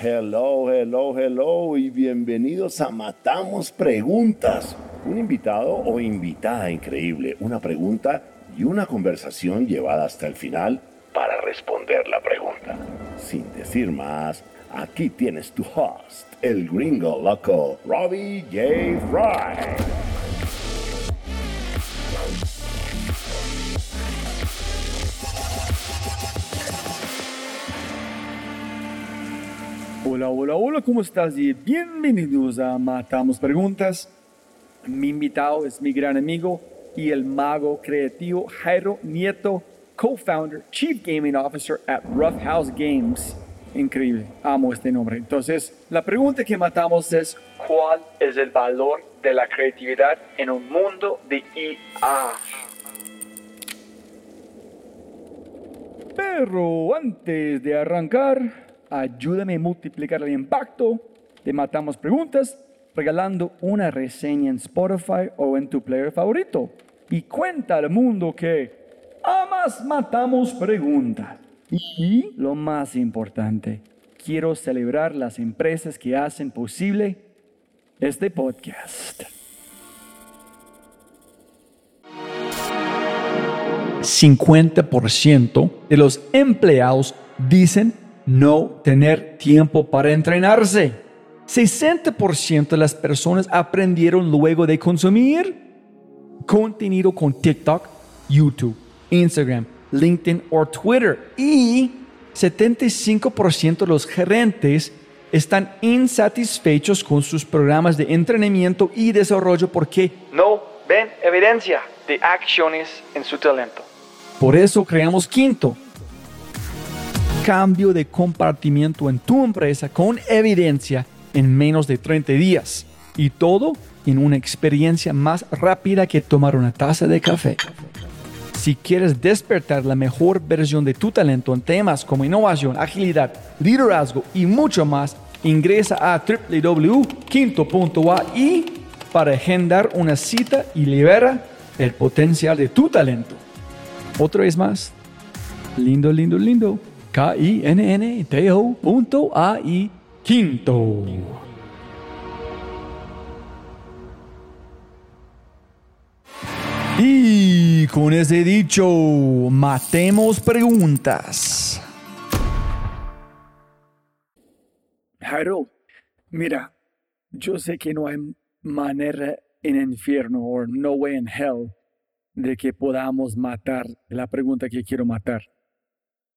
Hello, hello, hello y bienvenidos a Matamos Preguntas. Un invitado o invitada increíble, una pregunta y una conversación llevada hasta el final para responder la pregunta. Sin decir más, aquí tienes tu host, el gringo loco, Robbie J. Fry. Hola, hola, hola, ¿cómo estás? Bienvenidos a Matamos Preguntas. Mi invitado es mi gran amigo y el mago creativo Jairo Nieto, co-founder, Chief Gaming Officer at Rough House Games. Increíble, amo este nombre. Entonces, la pregunta que matamos es, ¿cuál es el valor de la creatividad en un mundo de IA? Pero antes de arrancar, ayúdame a multiplicar el impacto de Matamos Preguntas regalando una reseña en Spotify o en tu player favorito. Y cuenta al mundo que amas Matamos Preguntas. Y lo más importante, quiero celebrar las empresas que hacen posible este podcast. 50% de los empleados dicen no tener tiempo para entrenarse. 60% de las personas aprendieron luego de consumir contenido con TikTok, YouTube, Instagram, LinkedIn o Twitter. Y 75% de los gerentes están insatisfechos con sus programas de entrenamiento y desarrollo porque no ven evidencia de acciones en su talento. Por eso creamos Quinto, cambio de compartimiento en tu empresa con evidencia en menos de 30 días. Y todo en una experiencia más rápida que tomar una taza de café. Si quieres despertar la mejor versión de tu talento en temas como innovación, agilidad, liderazgo y mucho más, ingresa a www.quinto.ai para agendar una cita y libera el potencial de tu talento. Otra vez más, lindo, lindo, lindo. K-I-N-N-T-O.ai Quinto. Y con ese dicho, matemos preguntas. Jairo, mira, yo sé que no hay manera en el infierno o no way in hell de que podamos matar la pregunta que quiero matar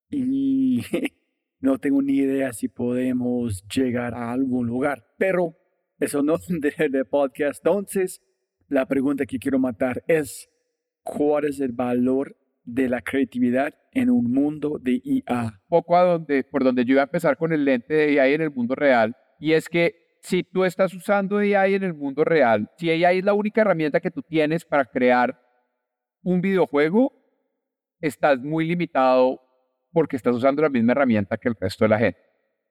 y no tengo ni idea si podemos llegar a algún lugar. Pero eso no es de, podcast. Entonces, la pregunta que quiero matar es, ¿cuál es el valor de la creatividad en un mundo de IA? Poco a donde, por donde yo iba a empezar con el lente de AI en el mundo real, y es que si tú estás usando AI en el mundo real, si AI es la única herramienta que tú tienes para crear un videojuego, estás muy limitado porque estás usando la misma herramienta que el resto de la gente.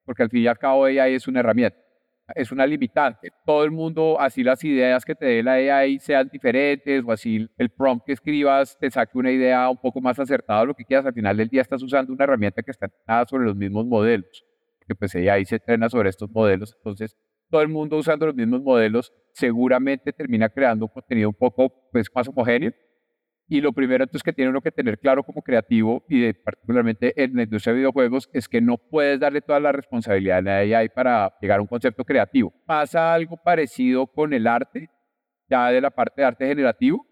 Porque al fin y al cabo AI es una herramienta, es una limitante. Todo el mundo, así las ideas que te dé la AI sean diferentes o así el prompt que escribas te saque una idea un poco más acertada lo que quieras, al final del día estás usando una herramienta que está entrenada sobre los mismos modelos, que pues AI se entrena sobre estos modelos. Entonces, todo el mundo usando los mismos modelos seguramente termina creando un contenido un poco pues, más homogéneo y lo primero entonces que tiene que tener claro como creativo y particularmente en la industria de videojuegos es que no puedes darle toda la responsabilidad a la AI para llegar a un concepto creativo. Pasa algo parecido con el arte, ya de la parte de arte generativo,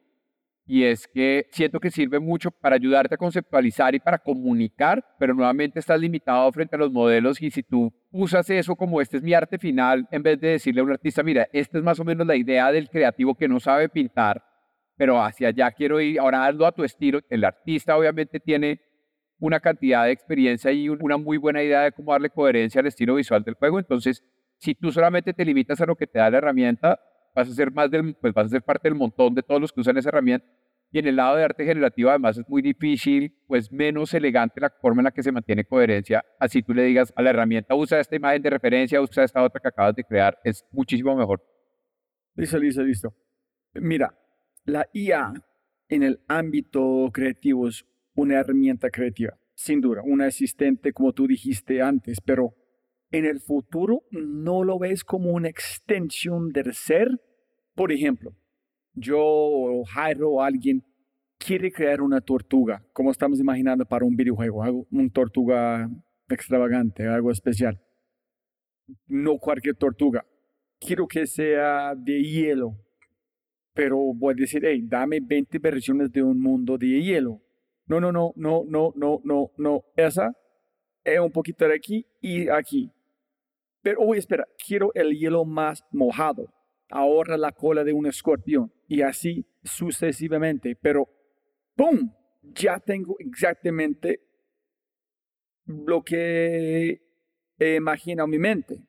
y es que siento que sirve mucho para ayudarte a conceptualizar y para comunicar, pero nuevamente estás limitado frente a los modelos y si tú usas eso como este es mi arte final, en vez de decirle a un artista, mira, esta es más o menos la idea del creativo que no sabe pintar, pero hacia allá quiero ir, ahora hazlo a tu estilo. El artista obviamente tiene una cantidad de experiencia y una muy buena idea de cómo darle coherencia al estilo visual del juego. Entonces, si tú solamente te limitas a lo que te da la herramienta, vas a ser más del, pues vas a ser parte del montón de todos los que usan esa herramienta. Y en el lado de arte generativo, además, es muy difícil, pues menos elegante la forma en la que se mantiene coherencia. Así tú le digas a la herramienta, usa esta imagen de referencia, usa esta otra que acabas de crear, es muchísimo mejor. Listo, listo, listo. Mira, la IA en el ámbito creativo es una herramienta creativa, sin duda, una asistente como tú dijiste antes, pero en el futuro no lo ves como una extensión del ser. Por ejemplo, yo o Jairo o alguien quiere crear una tortuga, como estamos imaginando para un videojuego, algo, un tortuga extravagante, algo especial. No cualquier tortuga. Quiero que sea de hielo, pero voy a decir, hey, dame 20 versiones de un mundo de hielo. No, no, no, no, no, no, no, no. Esa es un poquito de aquí y aquí. Pero, oye, espera, quiero el hielo más mojado. Ahora la cola de un escorpión. Y así sucesivamente. Pero, ¡pum! Ya tengo exactamente lo que he imaginado mi mente.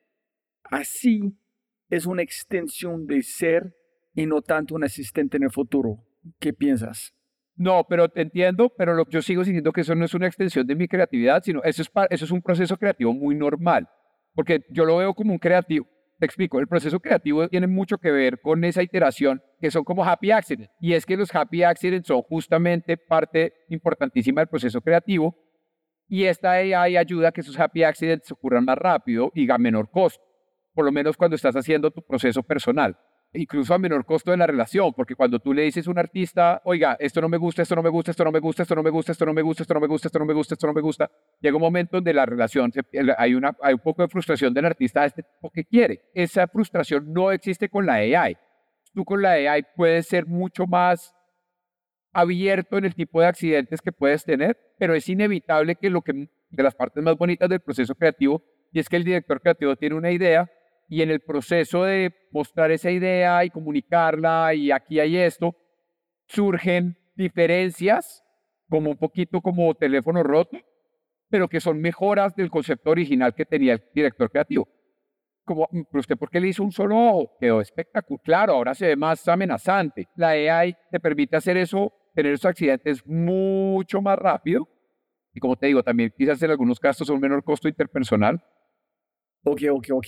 Así es una extensión de ser y no tanto un asistente en el futuro. ¿Qué piensas? No, pero te entiendo, pero lo, yo sigo diciendo que eso no es una extensión de mi creatividad, sino eso es, eso es un proceso creativo muy normal porque yo lo veo como un creativo. Te explico, el proceso creativo tiene mucho que ver con esa iteración que son como happy accidents. Y es que los happy accidents son justamente parte importantísima del proceso creativo. Y esta AI ayuda a que esos happy accidents ocurran más rápido y a menor costo. Por lo menos cuando estás haciendo tu proceso personal incluso a menor costo de la relación, porque cuando tú le dices a un artista, oiga, esto no me gusta, esto no me gusta, esto no me gusta, esto no me gusta, esto no me gusta, esto no me gusta, esto no me gusta, esto no me gusta, llega un momento donde la relación, hay, una, un poco de frustración del artista este tipo que quiere. Esa frustración no existe con la AI. Tú con la AI puedes ser mucho más abierto en el tipo de accidentes que puedes tener, pero es inevitable que lo que de las partes más bonitas del proceso creativo y es que el director creativo tiene una idea y en el proceso de mostrar esa idea y comunicarla y aquí hay esto, surgen diferencias, como un poquito como teléfono roto, pero que son mejoras del concepto original que tenía el director creativo. Como, ¿pero usted por qué le hizo un solo ojo? Quedó espectacular, claro, ahora se ve más amenazante. La AI te permite hacer eso, tener esos accidentes mucho más rápido. Y como te digo, también quizás en algunos casos un menor costo interpersonal. Ok, ok, ok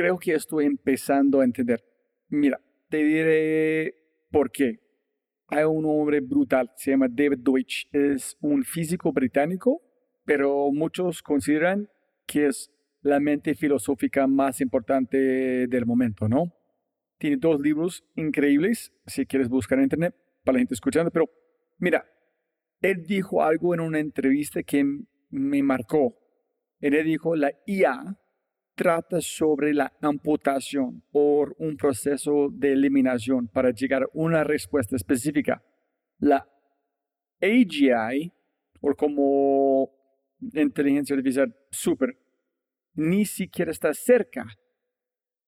creo que estoy empezando a entender. Mira, te diré por qué. Hay un hombre brutal, se llama David Deutsch, es un físico británico, pero muchos consideran que es la mente filosófica más importante del momento, ¿no? Tiene dos libros increíbles, si quieres buscar en internet, para la gente escuchando, pero mira, él dijo algo en una entrevista que me marcó. Él dijo, la IA trata sobre la amputación o un proceso de eliminación para llegar a una respuesta específica. La AGI, o como inteligencia artificial super, ni siquiera está cerca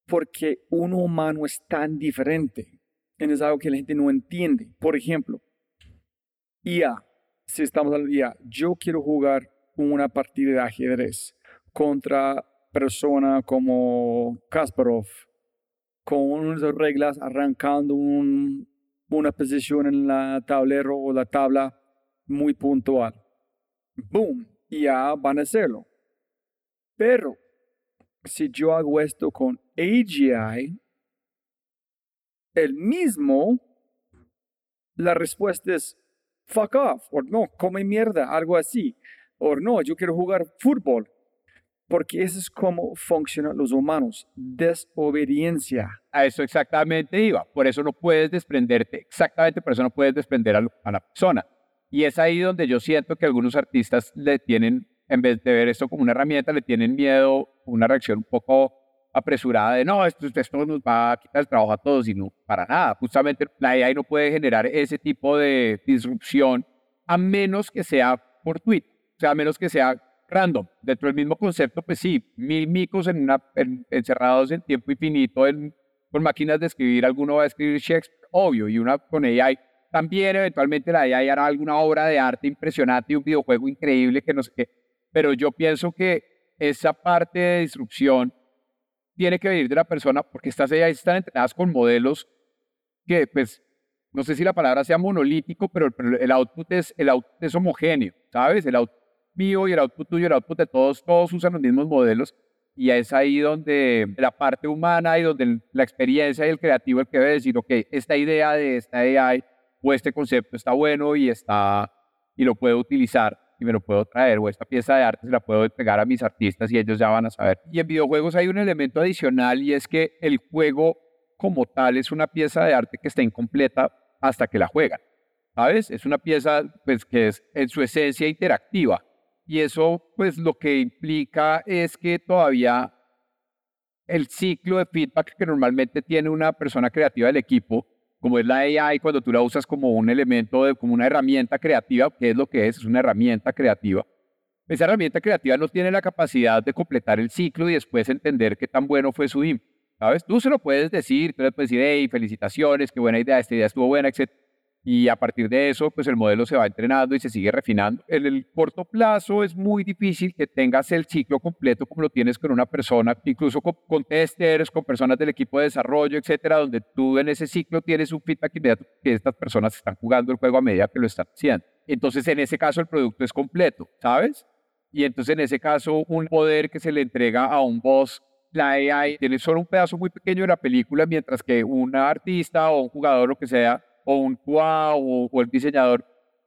porque un humano es tan diferente. Es algo que la gente no entiende. Por ejemplo, IA, si estamos hablando de IA, yo quiero jugar una partida de ajedrez contra persona como Kasparov, con unas reglas arrancando una posición en la tablero o la tabla muy puntual. Boom, ya van a hacerlo. Pero si yo hago esto con AGI, el mismo, la respuesta es fuck off, o no, come mierda, algo así. O no, yo quiero jugar fútbol porque eso es como funcionan los humanos, desobediencia. A eso exactamente iba, por eso no puedes desprenderte, exactamente por eso no puedes desprender a, la persona. Y es ahí donde yo siento que algunos artistas le tienen, en vez de ver esto como una herramienta, le tienen miedo, una reacción un poco apresurada de no, esto, esto nos va a quitar el trabajo a todos y no, para nada. Justamente la AI no puede generar ese tipo de disrupción a menos que sea por tweet, o sea, a menos que sea random. Dentro del mismo concepto, pues sí, mil micos en una, encerrados en tiempo infinito en, con máquinas de escribir. Alguno va a escribir Shakespeare, obvio, y una con AI. También eventualmente la AI hará alguna obra de arte impresionante y un videojuego increíble que no sé qué. Pero yo pienso que esa parte de disrupción tiene que venir de la persona porque estas AI están entrenadas con modelos que, pues, no sé si la palabra sea monolítico, pero el, output, es, el output es homogéneo, ¿sabes? El output mío y el output tuyo, el output de todos, todos usan los mismos modelos y es ahí donde la parte humana y donde la experiencia y el creativo el que debe decir, ok, esta idea de esta AI o este concepto está bueno y está y lo puedo utilizar. y me lo puedo traer, o esta pieza de arte se la puedo entregar a mis artistas y ellos ya van a saber. Y en videojuegos hay un elemento adicional y es que el juego como tal es una pieza de arte que está incompleta hasta que la juegan. ¿Sabes? Es una pieza pues, que es en su esencia interactiva. Y eso, pues, lo que implica es que todavía el ciclo de feedback que normalmente tiene una persona creativa del equipo, como es la AI, cuando tú la usas como un elemento, de, como una herramienta creativa, que es lo que es, es una herramienta creativa. Esa herramienta creativa no tiene la capacidad de completar el ciclo y después entender qué tan bueno fue su input. ¿Sabes? Tú se lo puedes decir, tú le puedes decir, hey, felicitaciones, qué buena idea, esta idea estuvo buena, etc. Y a partir de eso, pues el modelo se va entrenando y se sigue refinando. En el corto plazo es muy difícil que tengas el ciclo completo como lo tienes con una persona, incluso con, testers, con personas del equipo de desarrollo, etcétera, donde tú en ese ciclo tienes un feedback inmediato que estas personas están jugando el juego a medida que lo están haciendo. Entonces, en ese caso, el producto es completo, ¿sabes? Y entonces, en ese caso, un poder que se le entrega a un boss la AI tiene solo un pedazo muy pequeño de la película, mientras que un artista o un jugador, lo que sea, o un QA o, el diseñador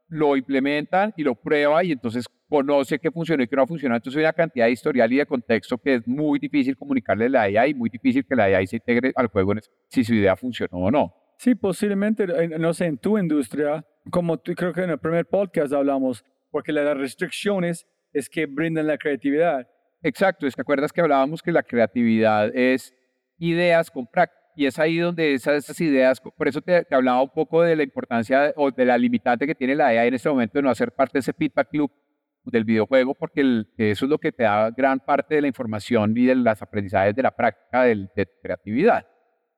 lo implementan y lo prueba y entonces conoce qué funciona y qué no funciona. Entonces hay una cantidad de historial y de contexto que es muy difícil comunicarle a la AI, muy difícil que la AI se integre al juego si su idea funcionó o no. Sí, posiblemente, no sé, en tu industria, como tú, creo que en el primer podcast hablamos, porque las restricciones es que brindan la creatividad. Exacto, ¿te acuerdas que hablábamos que la creatividad es ideas con práctica? Y es ahí donde esas, ideas, por eso te, hablaba un poco de la importancia o de la limitante que tiene la AI en este momento de no hacer parte de ese feedback loop del videojuego, porque eso es lo que te da gran parte de la información y de las aprendizajes de la práctica de, de creatividad.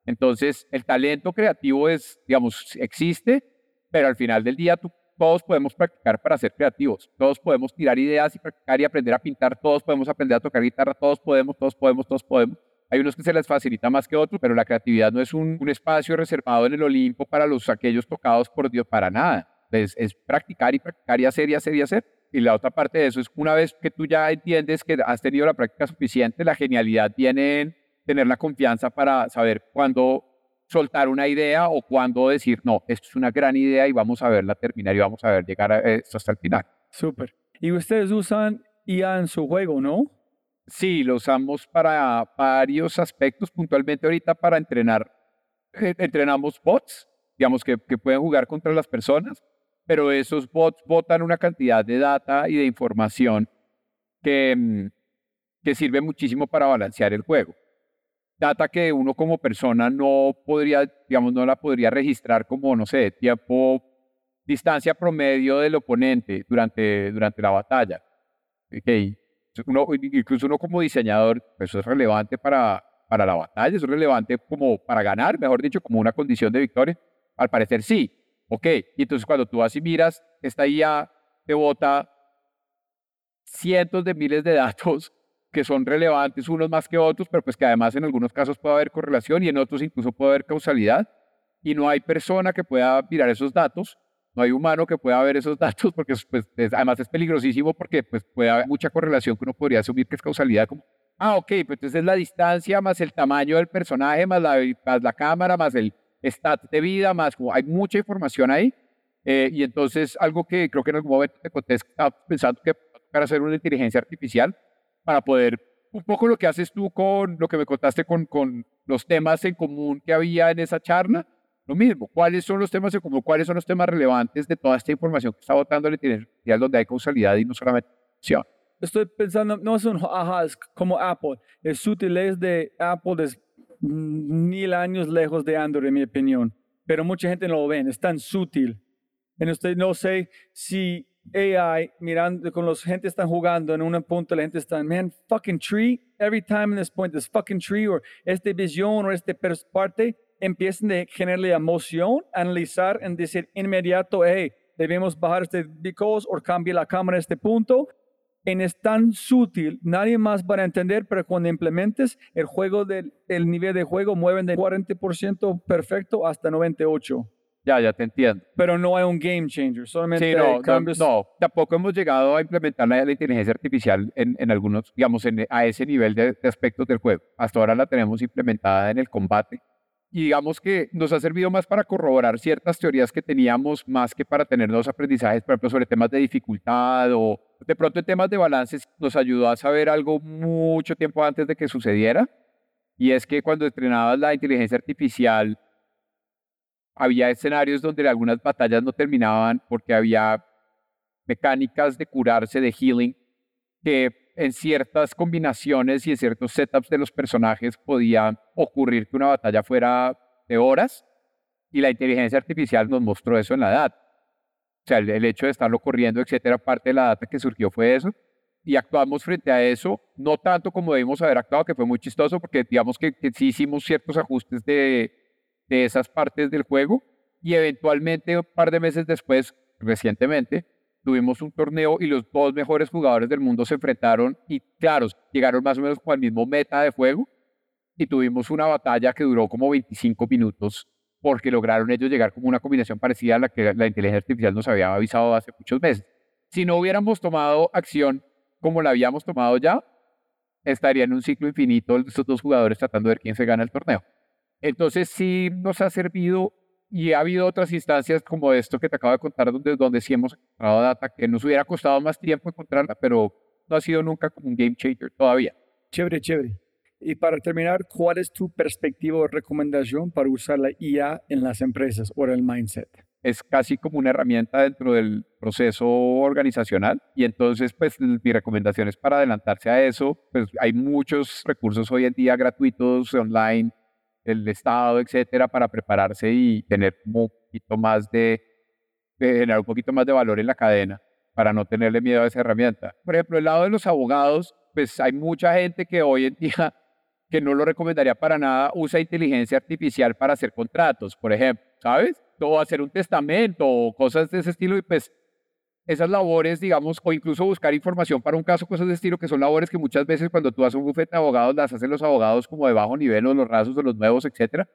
Entonces, el talento creativo es, digamos, existe, pero al final del día tú todos podemos practicar para ser creativos, todos podemos tirar ideas y practicar y aprender a pintar, todos podemos aprender a tocar guitarra, todos podemos, todos podemos, todos podemos. Hay unos que se les facilita más que otros, pero la creatividad no es un, espacio reservado en el Olimpo para los aquellos tocados por Dios, para nada. Es, practicar y practicar y hacer y hacer y hacer. Y la otra parte de eso es una vez que tú ya entiendes que has tenido la práctica suficiente, la genialidad viene en tener la confianza para saber cuándo soltar una idea o cuando decir, no, esto es una gran idea y vamos a verla terminar y vamos a ver llegar a esto hasta el final. Súper. Y ustedes usan IA en su juego, ¿no? Sí, lo usamos para varios aspectos, puntualmente ahorita para entrenar. Eh, entrenamos bots, digamos, que, que pueden jugar contra las personas, pero esos bots botan una cantidad de data y de información que, mm, que sirve muchísimo para balancear el juego data que uno como persona no podría, digamos, no la podría registrar como, no sé, tiempo, distancia promedio del oponente durante, durante la batalla. Okay. Uno, incluso uno como diseñador, pues eso es relevante para, para la batalla, eso es relevante como para ganar, mejor dicho, como una condición de victoria. Al parecer sí. Ok, y entonces cuando tú vas y miras, esta IA te bota cientos de miles de datos que son relevantes unos más que otros, pero pues que además en algunos casos puede haber correlación y en otros incluso puede haber causalidad. Y no hay persona que pueda mirar esos datos, no hay humano que pueda ver esos datos, porque pues, además es peligrosísimo porque pues, puede haber mucha correlación que uno podría asumir que es causalidad. Como, ah, ok, pues entonces es la distancia más el tamaño del personaje, más la, más la cámara, más el stat de vida, más como hay mucha información ahí. Eh, y entonces algo que creo que en algún momento te conté, estaba pensando que para hacer una inteligencia artificial para poder, un poco lo que haces tú con lo que me contaste con, con los temas en común que había en esa charla, lo mismo, ¿cuáles son los temas en común? ¿Cuáles son los temas relevantes de toda esta información que está votando la inteligencia donde hay causalidad y no solamente acción? Estoy pensando, no es un ajá, es como Apple. El sutilez de Apple es mil años lejos de Android, en mi opinión. Pero mucha gente no lo ve, es tan sutil. Y no sé si AI, mirando con los gente están jugando en un punto, la gente está, man, fucking tree, every time in this point, this fucking tree, o esta visión, o esta parte, empiezan a generarle emoción, analizar, en decir inmediato, hey, debemos bajar este because o cambiar la cámara a este punto. En es tan sutil, nadie más va a entender, pero cuando implementes el juego del el nivel de juego, mueven de 40% perfecto hasta 98%. Ya, ya te entiendo. Pero no hay un game changer, solamente sí, no, cambios. No, tampoco hemos llegado a implementar la, inteligencia artificial en, en algunos, digamos, en, a ese nivel de, aspectos del juego. Hasta ahora la tenemos implementada en el combate. Y digamos que nos ha servido más para corroborar ciertas teorías que teníamos, más que para tener nuevos aprendizajes, por ejemplo, sobre temas de dificultad o, De pronto en temas de balances nos ayudó a saber algo mucho tiempo antes de que sucediera, y es que cuando entrenabas la inteligencia artificial, había escenarios donde algunas batallas no terminaban porque había mecánicas de curarse, de healing, que en ciertas combinaciones y en ciertos setups de los personajes podía ocurrir que una batalla fuera de horas y la inteligencia artificial nos mostró eso en la data. O sea, el, hecho de estarlo corriendo, etcétera, parte de la data que surgió fue eso. Y actuamos frente a eso, no tanto como debimos haber actuado, que fue muy chistoso, porque digamos que, que sí hicimos ciertos ajustes de, de esas partes del juego y eventualmente un par de meses después, recientemente, tuvimos un torneo y los dos mejores jugadores del mundo se enfrentaron y claro, llegaron más o menos con el mismo meta de juego y tuvimos una batalla que duró como 25 minutos porque lograron ellos llegar como una combinación parecida a la que la inteligencia artificial nos había avisado hace muchos meses. Si no hubiéramos tomado acción como la habíamos tomado ya, estaría en un ciclo infinito estos dos jugadores tratando de ver quién se gana el torneo. Entonces sí nos ha servido y ha habido otras instancias como esto que te acabo de contar donde, donde sí hemos encontrado data que nos hubiera costado más tiempo encontrarla, pero no ha sido nunca como un game changer todavía. Chévere, chévere. Y para terminar, ¿cuál es tu perspectiva o recomendación para usar la IA en las empresas o en el mindset? Es casi como una herramienta dentro del proceso organizacional y entonces pues mi recomendación es para adelantarse a eso, pues hay muchos recursos hoy en día gratuitos online el Estado, etcétera, para prepararse y tener un poquito más de, generar un poquito más de valor en la cadena para no tenerle miedo a esa herramienta. Por ejemplo, el lado de los abogados, pues hay mucha gente que hoy en día que no lo recomendaría para nada, usa inteligencia artificial para hacer contratos, por ejemplo, ¿sabes? O hacer un testamento o cosas de ese estilo y pues esas labores, digamos, o incluso buscar información para un caso, cosas de estilo, que son labores que muchas veces cuando tú haces un bufete de abogados, las hacen los abogados como de bajo nivel o los rasos o los nuevos, etcétera.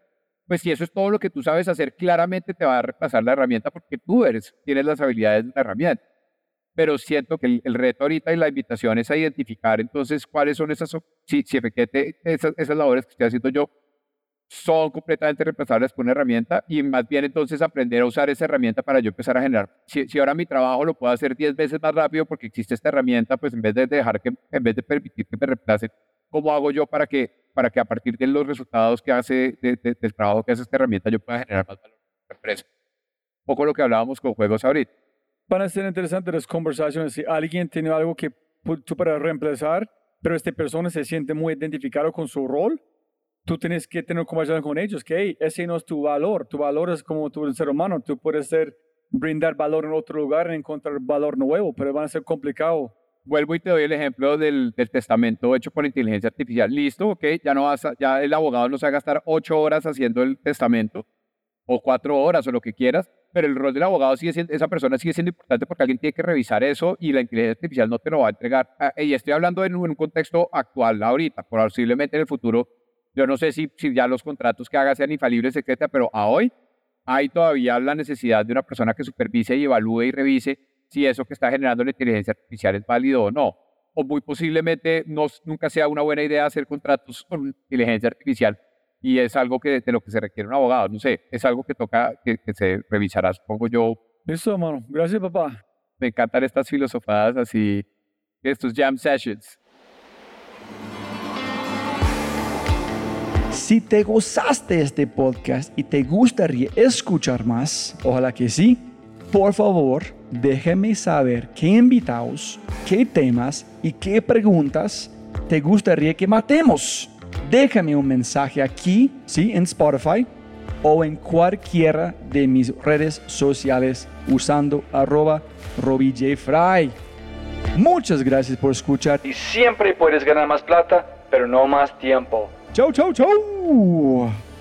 Pues si eso es todo lo que tú sabes hacer, claramente te va a repasar la herramienta porque tú eres, tienes las habilidades de la herramienta. Pero siento que el, reto ahorita y la invitación es a identificar entonces cuáles son esas, si, si efectivamente esas, esas labores que estoy haciendo yo son completamente reemplazables por una herramienta y más bien entonces aprender a usar esa herramienta para yo empezar a generar. Si, si ahora mi trabajo lo puedo hacer 10 veces más rápido porque existe esta herramienta, pues en vez de dejar que, en vez de permitir que me reemplacen, ¿cómo hago yo para que, para que a partir de los resultados que hace, del trabajo que hace esta herramienta, yo pueda generar más valor en la empresa? Un poco lo que hablábamos con juegos ahorita. Van a ser interesantes las conversaciones. Si alguien tiene algo que tú para reemplazar, pero esta persona se siente muy identificado con su rol, tú tienes que tener conversación con ellos, que ese no es tu valor, tu valor es como eres ser humano, tú puedes ser, brindar valor en otro lugar, encontrar valor nuevo, pero van a ser complicado. Vuelvo y te doy el ejemplo del, del, testamento hecho por inteligencia artificial. Listo, ok, ya, no vas ya el abogado no se va a gastar ocho horas haciendo el testamento, o cuatro horas, o lo que quieras, pero el rol del abogado sigue siendo, esa persona sigue siendo importante porque alguien tiene que revisar eso y la inteligencia artificial no te lo va a entregar. Ah, y estoy hablando en un contexto actual ahorita, posiblemente en el futuro yo no sé si, si ya los contratos que haga sean infalibles, etcétera, pero a hoy hay todavía la necesidad de una persona que supervise y evalúe y revise si eso que está generando la inteligencia artificial es válido o no. O muy posiblemente no, nunca sea una buena idea hacer contratos con inteligencia artificial y es algo que, de lo que se requiere un abogado. No sé, es algo que toca que, que se revisará, supongo yo. Listo, hermano. Gracias, papá. Me encantan estas filosofadas así, estos jam sessions. Si te gozaste este podcast y te gustaría escuchar más, ojalá que sí, por favor, déjame saber qué invitados, qué temas y qué preguntas te gustaría que matemos. Déjame un mensaje aquí, sí, en Spotify o en cualquiera de mis redes sociales usando arroba robijfry. Muchas gracias por escuchar y siempre puedes ganar más plata, pero no más tiempo. Ciao, ciao, ciao!